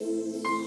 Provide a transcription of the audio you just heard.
you